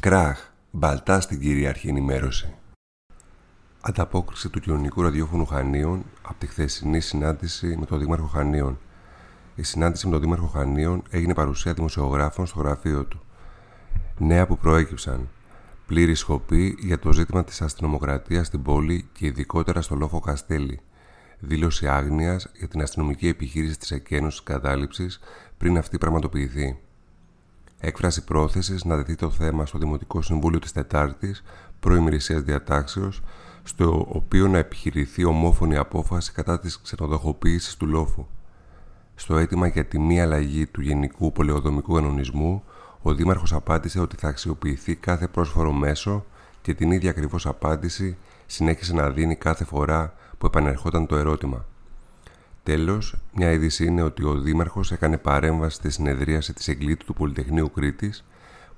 Κράχ, μπαλτά στην κυρίαρχη ενημέρωση. Ανταπόκριση του κοινωνικού ραδιόφωνου Χανίων από τη χθεσινή συνάντηση με τον Δήμαρχο Χανίων. Η συνάντηση με τον Δήμαρχο Χανίων έγινε παρουσία δημοσιογράφων στο γραφείο του. Νέα που προέκυψαν. Πλήρη σχοπή για το ζήτημα της αστυνομοκρατίας στην πόλη και ειδικότερα στο λόφο Καστέλη. Δήλωση άγνοιας για την αστυνομική επιχείρηση της εκένωσης κατάληψης πριν αυτή πραγματοποιηθεί έκφραση πρόθεσης να δεθεί το θέμα στο Δημοτικό Συμβούλιο της Τετάρτης, προημερησίας διατάξεως, στο οποίο να επιχειρηθεί ομόφωνη απόφαση κατά της ξενοδοχοποίησης του λόφου. Στο αίτημα για τη μη αλλαγή του Γενικού Πολεοδομικού Κανονισμού, ο Δήμαρχος απάντησε ότι θα αξιοποιηθεί κάθε πρόσφορο μέσο και την ίδια ακριβώς απάντηση συνέχισε να δίνει κάθε φορά που επανερχόταν το ερώτημα. Τέλος, μια είδηση είναι ότι ο Δήμαρχος έκανε παρέμβαση στη συνεδρίαση της Εγκλήτου του Πολυτεχνείου Κρήτης,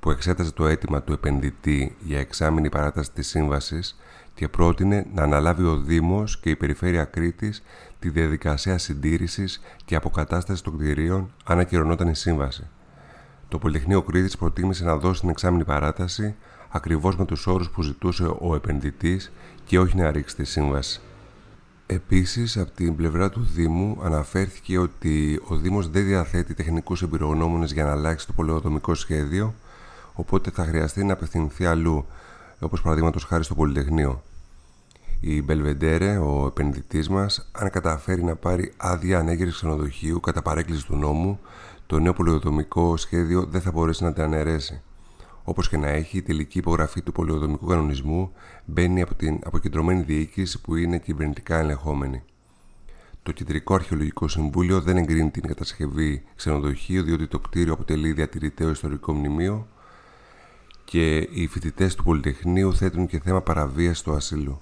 που εξέταζε το αίτημα του επενδυτή για εξάμεινη παράταση της σύμβασης και πρότεινε να αναλάβει ο Δήμος και η Περιφέρεια Κρήτης τη διαδικασία συντήρησης και αποκατάστασης των κτηρίων αν ακυρωνόταν η σύμβαση. Το Πολυτεχνείο Κρήτης προτίμησε να δώσει την εξάμεινη παράταση ακριβώς με τους όρους που ζητούσε ο επενδυτής και όχι να ρίξει τη σύμβαση. Επίσης, από την πλευρά του Δήμου αναφέρθηκε ότι ο Δήμος δεν διαθέτει τεχνικούς εμπειρογνώμονες για να αλλάξει το πολεοδομικό σχέδιο, οπότε θα χρειαστεί να απευθυνθεί αλλού, όπως παραδείγματος χάρη στο Πολυτεχνείο. Η Μπελβεντέρε, ο επενδυτής μας, αν καταφέρει να πάρει άδεια ανέγερσης ξενοδοχείου κατά παρέκκληση του νόμου, το νέο πολεοδομικό σχέδιο δεν θα μπορέσει να την αναιρέσει. Όπως και να έχει, η τελική υπογραφή του πολιοδομικού κανονισμού μπαίνει από την αποκεντρωμένη διοίκηση που είναι κυβερνητικά ελεγχόμενη. Το Κεντρικό Αρχαιολογικό Συμβούλιο δεν εγκρίνει την κατασκευή ξενοδοχείου διότι το κτίριο αποτελεί διατηρηταίο ιστορικό μνημείο και οι φοιτητές του Πολυτεχνείου θέτουν και θέμα παραβίαση του ασύλου.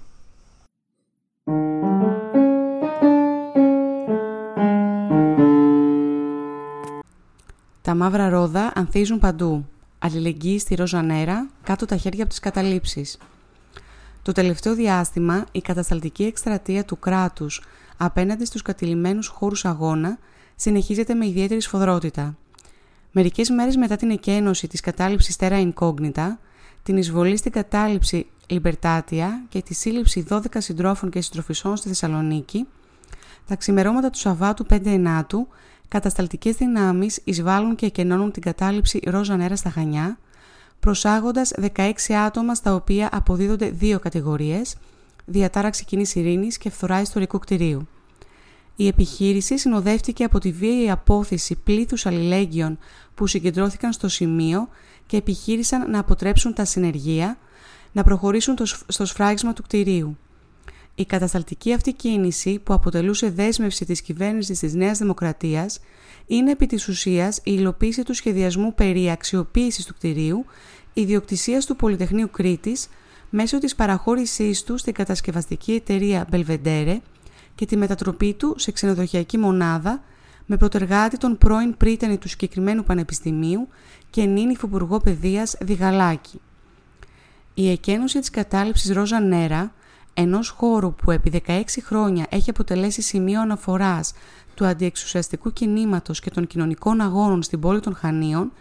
Τα μαύρα ρόδα ανθίζουν παντού αλληλεγγύη στη Ροζανέρα, κάτω τα χέρια από τις καταλήψεις. Το τελευταίο διάστημα, η κατασταλτική εκστρατεία του κράτους απέναντι στους κατηλημένους χώρους αγώνα συνεχίζεται με ιδιαίτερη σφοδρότητα. Μερικές μέρες μετά την εκένωση της κατάληψης Terra Incognita, την εισβολή στην κατάληψη Libertatia και τη σύλληψη 12 συντρόφων και συντροφισών στη Θεσσαλονίκη, τα ξημερώματα του Σαββάτου 5 Ενάτου κατασταλτικές δυνάμεις εισβάλλουν και εκενώνουν την κατάληψη Ρόζα Νέρα στα Χανιά, προσάγοντας 16 άτομα στα οποία αποδίδονται δύο κατηγορίες, διατάραξη κοινής ειρήνης και φθορά ιστορικού κτηρίου. Η επιχείρηση συνοδεύτηκε από τη βίαιη απόθεση πλήθους αλληλέγγυων που συγκεντρώθηκαν στο σημείο και επιχείρησαν να αποτρέψουν τα συνεργεία, να προχωρήσουν στο σφράγισμα του κτηρίου. Η κατασταλτική αυτή κίνηση που αποτελούσε δέσμευση της κυβέρνησης της Νέας Δημοκρατίας είναι επί της ουσίας η υλοποίηση του σχεδιασμού περί αξιοποίησης του κτηρίου, ιδιοκτησίας του Πολυτεχνείου Κρήτης μέσω της παραχώρησής του στην κατασκευαστική εταιρεία Belvedere και τη μετατροπή του σε ξενοδοχειακή μονάδα με προτεργάτη τον πρώην πρίτανη του συγκεκριμένου πανεπιστημίου και νυν υφυπουργό παιδείας Διγαλάκη. Η εκένωση της κατάληψης Ρόζα Νέρα ενός χώρου που επί 16 χρόνια έχει αποτελέσει σημείο αναφοράς του αντιεξουσιαστικού κινήματος και των κοινωνικών αγώνων στην πόλη των Χανίων,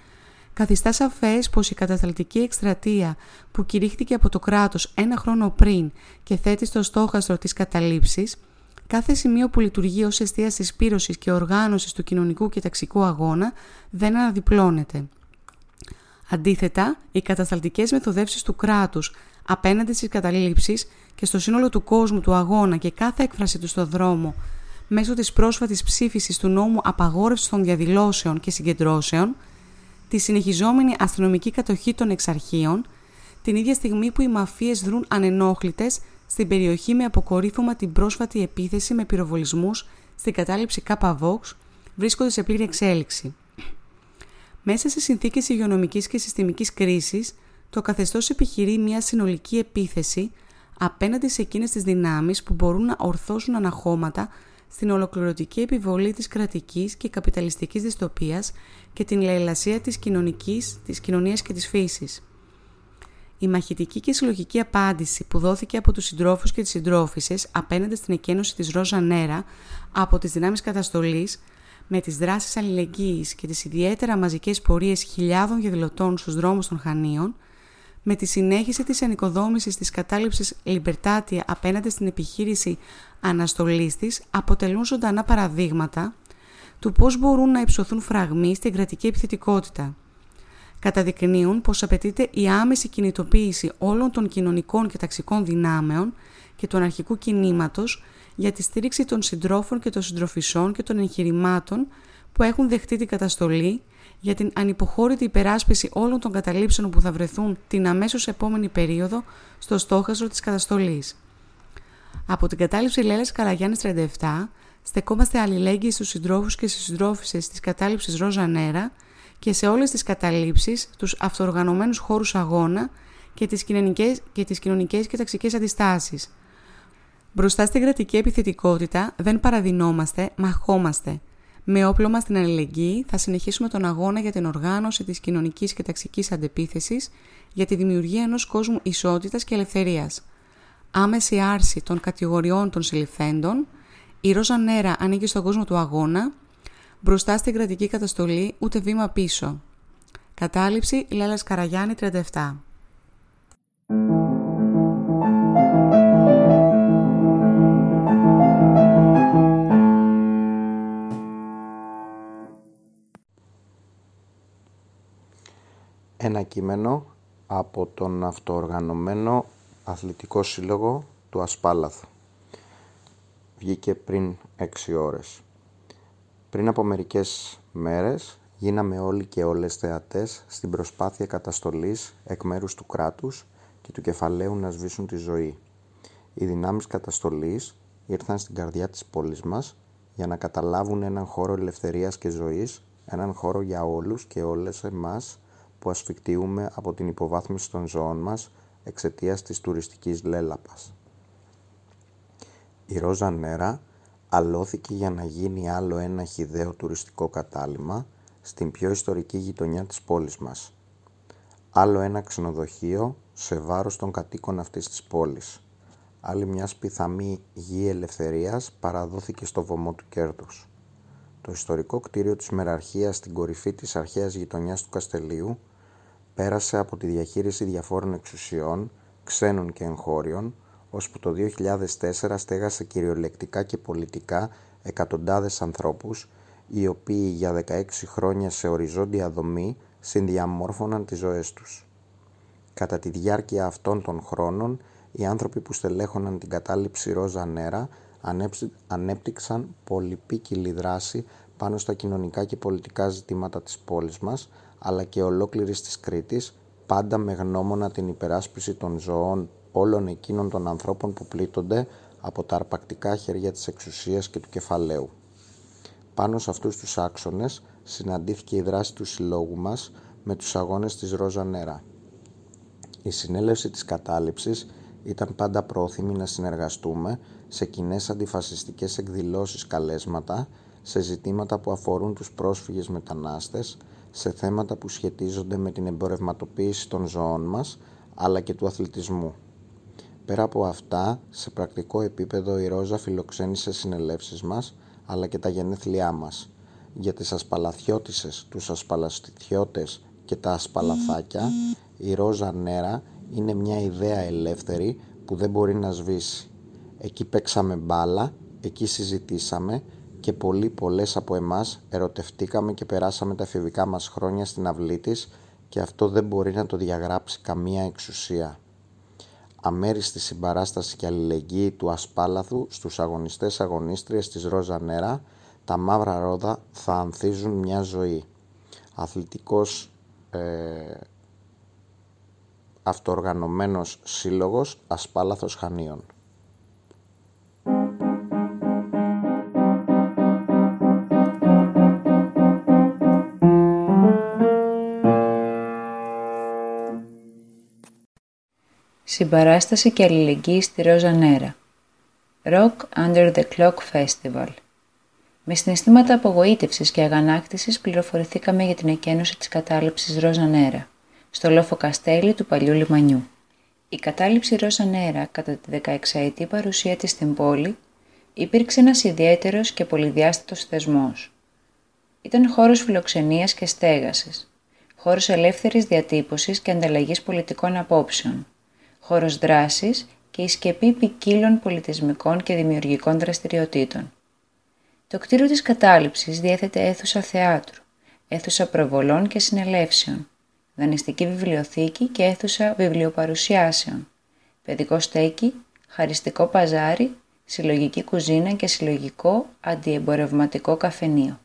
καθιστά σαφές πως η κατασταλτική εκστρατεία που κηρύχθηκε από το κράτος ένα χρόνο πριν και θέτει στο στόχαστρο της καταλήψης, κάθε σημείο που λειτουργεί ως αιστείας συσπήρωσης και οργάνωσης του κοινωνικού και ταξικού αγώνα δεν αναδιπλώνεται. Αντίθετα, οι κατασταλτικές μεθοδεύσεις του κράτους απέναντι στις καταλήψεις και στο σύνολο του κόσμου του αγώνα και κάθε έκφραση του στο δρόμο μέσω της πρόσφατης ψήφισης του νόμου απαγόρευσης των διαδηλώσεων και συγκεντρώσεων, τη συνεχιζόμενη αστυνομική κατοχή των εξαρχείων, την ίδια στιγμή που οι μαφίες δρούν ανενόχλητες στην περιοχή με αποκορύφωμα την πρόσφατη επίθεση με πυροβολισμούς στην κατάληψη ΚΑΠΑΒΟΞ, βρίσκονται σε πλήρη εξέλιξη. Μέσα σε συνθήκες υγειονομικής και συστημικής κρίσης, το καθεστώς επιχειρεί μια συνολική επίθεση απέναντι σε εκείνες τις δυνάμεις που μπορούν να ορθώσουν αναχώματα στην ολοκληρωτική επιβολή της κρατικής και καπιταλιστικής δυστοπίας και την λαιλασία της κοινωνικής, της κοινωνίας και της φύσης. Η μαχητική και συλλογική απάντηση που δόθηκε από τους συντρόφους και τις συντρόφισσες απέναντι στην εκένωση της Ρόζα Νέρα από τις δυνάμεις καταστολής με τις δράσεις αλληλεγγύης και τις ιδιαίτερα μαζικές πορείες χιλιάδων διαδηλωτών στους δρόμους των Χανίων με τη συνέχιση της ενοικοδόμησης της κατάληψης Λιμπερτάτια απέναντι στην επιχείρηση αναστολής της αποτελούν ζωντανά παραδείγματα του πώς μπορούν να υψωθούν φραγμοί στην κρατική επιθετικότητα. Καταδεικνύουν πως απαιτείται η άμεση κινητοποίηση όλων των κοινωνικών και ταξικών δυνάμεων και του αρχικού κινήματος για τη στήριξη των συντρόφων και των συντροφισών και των εγχειρημάτων που έχουν δεχτεί την καταστολή για την ανυποχώρητη υπεράσπιση όλων των καταλήψεων που θα βρεθούν την αμέσως επόμενη περίοδο στο στόχαστρο της καταστολής. Από την κατάληψη Λέλας Καραγιάννης 37 στεκόμαστε αλληλέγγυοι στους συντρόφους και στις συντρόφισσες της κατάληψης Ρόζα Νέρα και σε όλες τις καταλήψεις, τους αυτοοργανωμένους χώρους αγώνα και τις κοινωνικές και, τις κοινωνικές και ταξικές αντιστάσεις. Μπροστά στην κρατική επιθετικότητα δεν παραδεινόμαστε, μαχόμαστε. Με όπλο μας την αλληλεγγύη θα συνεχίσουμε τον αγώνα για την οργάνωση της κοινωνικής και ταξικής αντεπίθεσης για τη δημιουργία ενός κόσμου ισότητας και ελευθερίας. Άμεση άρση των κατηγοριών των συλληφθέντων, η Ρόζα Νέρα ανήκει στον κόσμο του αγώνα, μπροστά στην κρατική καταστολή ούτε βήμα πίσω. Κατάληψη Λέλας Καραγιάννη 37 κείμενο από τον αυτοοργανωμένο αθλητικό σύλλογο του Ασπάλαθου. Βγήκε πριν έξι ώρες. Πριν από μερικές μέρες γίναμε όλοι και όλες θεατές στην προσπάθεια καταστολής εκ μέρους του κράτους και του κεφαλαίου να σβήσουν τη ζωή. Οι δυνάμεις καταστολής ήρθαν στην καρδιά της πόλης μας για να καταλάβουν έναν χώρο ελευθερίας και ζωής, έναν χώρο για όλους και όλες εμάς που ασφικτιούμε από την υποβάθμιση των ζώων μας εξαιτίας της τουριστικής λέλαπας. Η Ρόζα Νέρα αλώθηκε για να γίνει άλλο ένα χιδαίο τουριστικό κατάλημα στην πιο ιστορική γειτονιά της πόλης μας. Άλλο ένα ξενοδοχείο σε βάρος των κατοίκων αυτής της πόλης. Άλλη μια σπιθαμή γη ελευθερίας παραδόθηκε στο βωμό του κέρδους. Το ιστορικό κτίριο της Μεραρχίας στην κορυφή της αρχαίας γειτονιάς του Καστελίου πέρασε από τη διαχείριση διαφόρων εξουσιών, ξένων και εγχώριων, ώσπου το 2004 στέγασε κυριολεκτικά και πολιτικά εκατοντάδες ανθρώπους, οι οποίοι για 16 χρόνια σε οριζόντια δομή συνδιαμόρφωναν τις ζωές τους. Κατά τη διάρκεια αυτών των χρόνων, οι άνθρωποι που στελέχωναν την κατάληψη Ρόζα Νέρα ανέπτυξαν πολυπίκυλη δράση πάνω στα κοινωνικά και πολιτικά ζητήματα της πόλης μας, αλλά και ολόκληρης της Κρήτης, πάντα με γνώμονα την υπεράσπιση των ζωών όλων εκείνων των ανθρώπων που πλήττονται από τα αρπακτικά χέρια της εξουσίας και του κεφαλαίου. Πάνω σε αυτούς τους άξονες συναντήθηκε η δράση του συλλόγου μας με τους αγώνες της Ρόζα Νέρα. Η συνέλευση της κατάληψης ήταν πάντα πρόθυμη να συνεργαστούμε σε κοινέ αντιφασιστικές εκδηλώσεις καλέσματα, σε ζητήματα που αφορούν τους πρόσφυγες μετανάστες, σε θέματα που σχετίζονται με την εμπορευματοποίηση των ζώων μας, αλλά και του αθλητισμού. Πέρα από αυτά, σε πρακτικό επίπεδο η Ρόζα φιλοξένησε συνελεύσεις μας, αλλά και τα γενέθλιά μας. Για τις ασπαλαθιώτισες, τους ασπαλαστιώτες και τα ασπαλαθάκια, η Ρόζα Νέρα είναι μια ιδέα ελεύθερη που δεν μπορεί να σβήσει. Εκεί παίξαμε μπάλα, εκεί συζητήσαμε και πολλοί πολλές από εμάς ερωτευτήκαμε και περάσαμε τα εφηβικά μας χρόνια στην αυλή της και αυτό δεν μπορεί να το διαγράψει καμία εξουσία. Αμέριστη συμπαράσταση και αλληλεγγύη του ασπάλαθου στους αγωνιστές αγωνίστριες της Ρόζα Νέρα, τα μαύρα ρόδα θα ανθίζουν μια ζωή. Αθλητικός ε, αυτοοργανωμένος σύλλογος Ασπάλαθος Χανίων. Συμπαράσταση και αλληλεγγύη στη Ρόζα Νέρα. Rock Under the Clock Festival. Με συναισθήματα απογοήτευσης και αγανάκτησης πληροφορηθήκαμε για την εκένωση της κατάληψης Ρόζα Νέρα, στο λόφο Καστέλη του παλιού λιμανιού. Η κατάληψη Ρόζα Νέρα κατά τη 16η παρουσία της στην πόλη υπήρξε ένας ιδιαίτερος και πολυδιάστατος θεσμός. Ήταν χώρος φιλοξενίας και στέγασης, χώρος ελεύθερης διατύπωσης και ανταλλαγής πολιτικών απόψεων, χώρος δράσης και η σκεπή ποικίλων πολιτισμικών και δημιουργικών δραστηριοτήτων. Το κτίριο της κατάληψης διέθετε αίθουσα θεάτρου, αίθουσα προβολών και συνελεύσεων, δανειστική βιβλιοθήκη και αίθουσα βιβλιοπαρουσιάσεων, παιδικό στέκι, χαριστικό παζάρι, συλλογική κουζίνα και συλλογικό αντιεμπορευματικό καφενείο.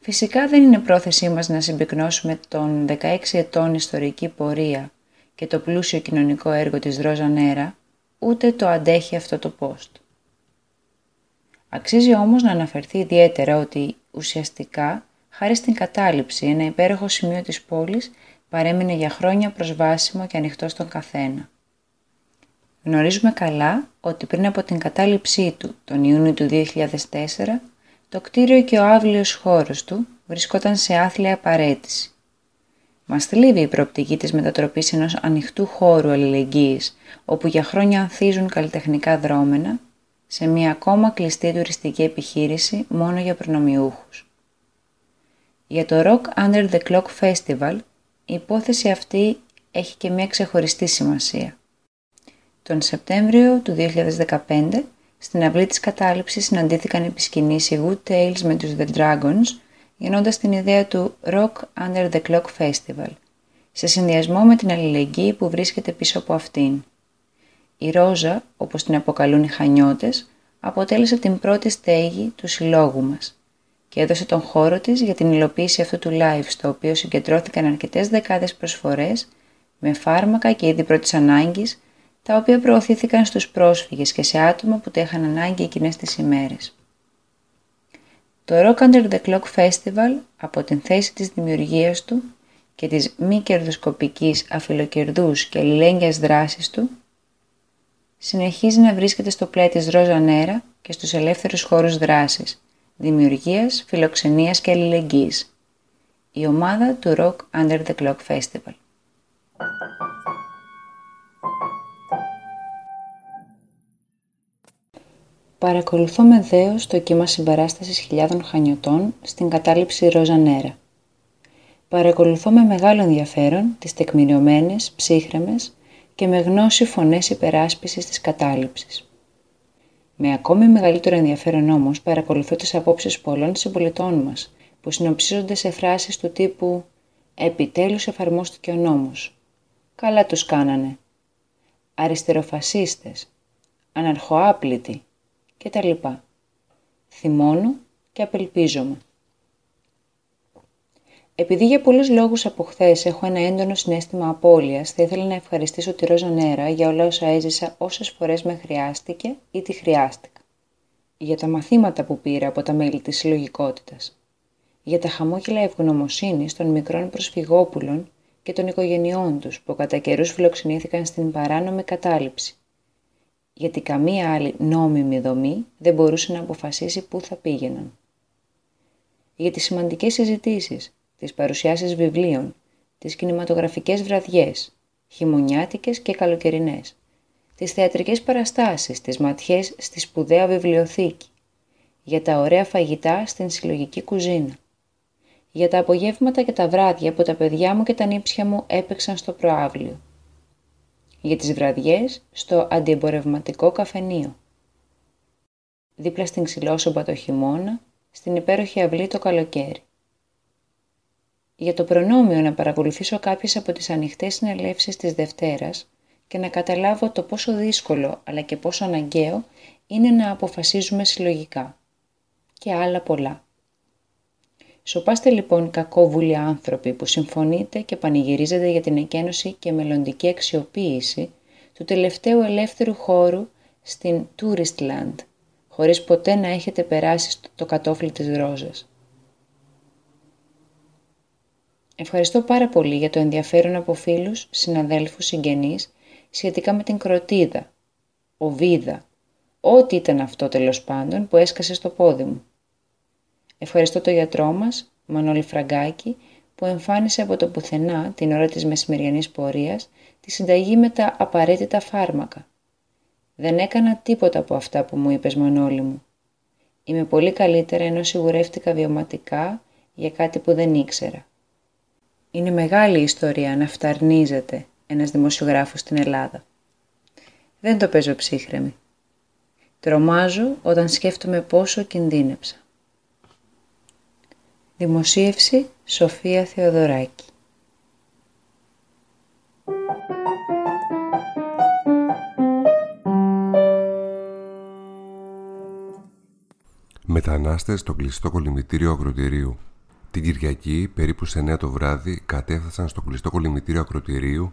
Φυσικά δεν είναι πρόθεσή μας να συμπυκνώσουμε τον 16 ετών ιστορική πορεία και το πλούσιο κοινωνικό έργο της Ρόζα Νέρα, ούτε το αντέχει αυτό το post. Αξίζει όμως να αναφερθεί ιδιαίτερα ότι ουσιαστικά, χάρη στην κατάληψη, ένα υπέροχο σημείο της πόλης παρέμεινε για χρόνια προσβάσιμο και ανοιχτό στον καθένα. Γνωρίζουμε καλά ότι πριν από την κατάληψή του τον Ιούνιο του 2004, το κτίριο και ο άβλιος χώρος του βρισκόταν σε άθλια παρέτηση. Μας θλίβει η προοπτική της μετατροπής ενός ανοιχτού χώρου αλληλεγγύης, όπου για χρόνια ανθίζουν καλλιτεχνικά δρόμενα, σε μια ακόμα κλειστή τουριστική επιχείρηση μόνο για προνομιούχους. Για το Rock Under the Clock Festival, η υπόθεση αυτή έχει και μια ξεχωριστή σημασία. Τον Σεπτέμβριο του 2015, στην αυλή της κατάληψης συναντήθηκαν επί σκηνής οι Good Tales με τους The Dragons, γεννώντας την ιδέα του Rock Under the Clock Festival, σε συνδυασμό με την αλληλεγγύη που βρίσκεται πίσω από αυτήν. Η Ρόζα, όπως την αποκαλούν οι χανιώτες, αποτέλεσε την πρώτη στέγη του συλλόγου μας και έδωσε τον χώρο της για την υλοποίηση αυτού του live, στο οποίο συγκεντρώθηκαν αρκετές δεκάδες προσφορές με φάρμακα και είδη πρώτης ανάγκης, τα οποία προωθήθηκαν στους πρόσφυγες και σε άτομα που τα είχαν ανάγκη εκείνες τις ημέρες. Το Rock Under the Clock Festival, από την θέση της δημιουργίας του και της μη κερδοσκοπικής αφιλοκερδούς και αλληλέγγυας δράσης του, συνεχίζει να βρίσκεται στο πλάι της Ρόζα Νέρα και στους ελεύθερους χώρους δράσης, δημιουργίας, φιλοξενίας και αλληλεγγύης. Η ομάδα του Rock Under the Clock Festival. Παρακολουθώ με δέος το κύμα συμπαράστασης χιλιάδων χανιωτών στην κατάληψη Ρόζα Νέρα. Παρακολουθώ με μεγάλο ενδιαφέρον τις τεκμηριωμένες, ψύχρεμες και με γνώση φωνές υπεράσπισης της κατάληψης. Με ακόμη μεγαλύτερο ενδιαφέρον όμως παρακολουθώ τις απόψεις πολλών συμπολιτών μας που συνοψίζονται σε φράσεις του τύπου «Επιτέλους εφαρμόστηκε ο νόμος», «Καλά τους κάνανε», «Αριστεροφασίστες», «Αναρχοάπλητοι», και τα λοιπά. Θυμώνω και απελπίζομαι. Επειδή για πολλούς λόγους από χθες έχω ένα έντονο συνέστημα απώλειας, θα ήθελα να ευχαριστήσω τη Ρόζα Νέρα για όλα όσα έζησα όσες φορές με χρειάστηκε ή τη χρειάστηκα. Για τα μαθήματα που πήρα από τα μέλη της συλλογικότητας. Για τα χαμόγελα ευγνωμοσύνης των μικρών προσφυγόπουλων και των οικογενειών τους που κατά καιρούς φιλοξενήθηκαν στην παράνομη κατάληψη γιατί καμία άλλη νόμιμη δομή δεν μπορούσε να αποφασίσει πού θα πήγαιναν. Για τις σημαντικές συζητήσεις, τις παρουσιάσεις βιβλίων, τις κινηματογραφικές βραδιές, χειμωνιάτικες και καλοκαιρινές, τις θεατρικές παραστάσεις, τις ματιές στη σπουδαία βιβλιοθήκη, για τα ωραία φαγητά στην συλλογική κουζίνα, για τα απογεύματα και τα βράδια που τα παιδιά μου και τα νύψια μου έπαιξαν στο προάβλιο, για τις βραδιές στο αντιεμπορευματικό καφενείο. Δίπλα στην ξυλόσομπα το χειμώνα, στην υπέροχη αυλή το καλοκαίρι. Για το προνόμιο να παρακολουθήσω κάποιες από τις ανοιχτές συνελεύσεις της Δευτέρας και να καταλάβω το πόσο δύσκολο αλλά και πόσο αναγκαίο είναι να αποφασίζουμε συλλογικά. Και άλλα πολλά. Σοπάστε λοιπόν κακόβουλοι άνθρωποι που συμφωνείτε και πανηγυρίζετε για την εκένωση και μελλοντική αξιοποίηση του τελευταίου ελεύθερου χώρου στην Touristland, χωρίς ποτέ να έχετε περάσει το κατόφλι της ρόζας. Ευχαριστώ πάρα πολύ για το ενδιαφέρον από φίλους, συναδέλφους, συγγενείς σχετικά με την κροτίδα, οβίδα, ό,τι ήταν αυτό τέλος πάντων που έσκασε στο πόδι μου. Ευχαριστώ το γιατρό μας, Μανώλη Φραγκάκη, που εμφάνισε από το πουθενά την ώρα της μεσημεριανής πορείας τη συνταγή με τα απαραίτητα φάρμακα. Δεν έκανα τίποτα από αυτά που μου είπες Μανώλη μου. Είμαι πολύ καλύτερα ενώ σιγουρεύτηκα βιωματικά για κάτι που δεν ήξερα. Είναι μεγάλη ιστορία να φταρνίζεται ένας δημοσιογράφος στην Ελλάδα. Δεν το παίζω ψύχρεμη. Τρομάζω όταν σκέφτομαι πόσο κινδύνεψα. Δημοσίευση Σοφία Θεοδωράκη Μετανάστες στο κλειστό κολυμητήριο ακροτηρίου. Την Κυριακή, περίπου σε 9 το βράδυ, κατέφθασαν στο κλειστό κολυμητήριο ακροτηρίου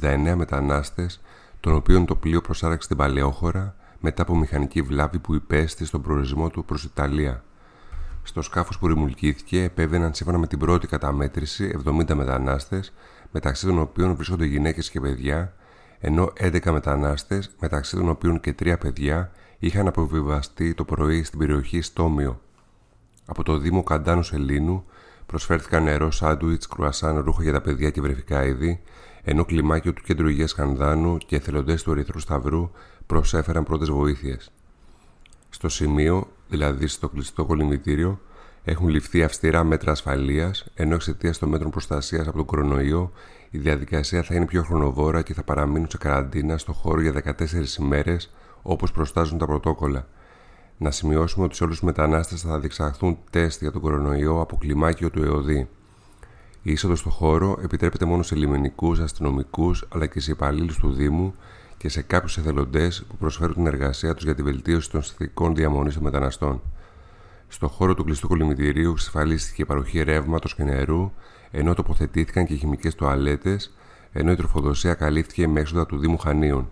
69 μετανάστες, των οποίων το πλοίο προσάραξε την Παλαιόχώρα μετά από μηχανική βλάβη που υπέστη στον προορισμό του προς Ιταλία. Στο σκάφος που ρημουλκήθηκε επέβαιναν σύμφωνα με την πρώτη καταμέτρηση 70 μετανάστες, μεταξύ των οποίων βρίσκονται γυναίκες και παιδιά, ενώ 11 μετανάστες, μεταξύ των οποίων και 3 παιδιά, είχαν αποβιβαστεί το πρωί στην περιοχή Στόμιο. Από το Δήμο Καντάνου Σελήνου προσφέρθηκαν νερό, σάντουιτς, κρουασάν, ρούχα για τα παιδιά και βρεφικά είδη, ενώ κλιμάκιο του Κέντρου Υγείας Κανδάνου και εθελοντές του Ερυθρού Σταυρού προσέφεραν πρώτες βοήθειες. Στο σημείο, δηλαδή στο κλειστό κολυμβητήριο, έχουν ληφθεί αυστηρά μέτρα ασφαλείας, ενώ εξαιτίας των μέτρων προστασίας από τον κορονοϊό η διαδικασία θα είναι πιο χρονοβόρα και θα παραμείνουν σε καραντίνα στο χώρο για 14 ημέρες όπως προστάζουν τα πρωτόκολλα. Να σημειώσουμε ότι σε όλους τους μετανάστες θα διεξαχθούν τεστ για τον κορονοϊό από κλιμάκιο του ΕΟΔΗ. Η είσοδος στο χώρο επιτρέπεται μόνο σε λιμενικούς, αστυνομικούς αλλά και σε υπαλλήλους του Δήμου και σε κάποιους εθελοντές που προσφέρουν την εργασία τους για τη βελτίωση των συνθηκών διαμονής των μεταναστών. Στο χώρο του κλειστού κολυμβητηρίου εξασφαλίστηκε η παροχή ρεύματος και νερού, ενώ τοποθετήθηκαν και χημικές τοαλέτε, ενώ η τροφοδοσία καλύφθηκε με έξοδα του Δήμου Χανίων.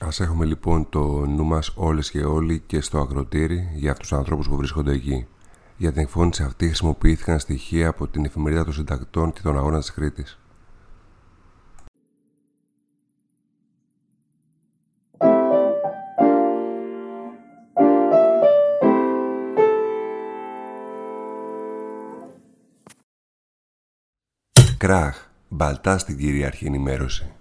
Α έχουμε λοιπόν το νου μας όλες και όλοι και στο ακροτήρι για αυτούς τους ανθρώπους που βρίσκονται εκεί. Για την εκφώνηση αυτή χρησιμοποιήθηκαν στοιχεία από την εφημερίδα των συντακτών και τον αγώνα της Κρήτης. Κράχ, μπαλτά στην κυρίαρχη ενημέρωση.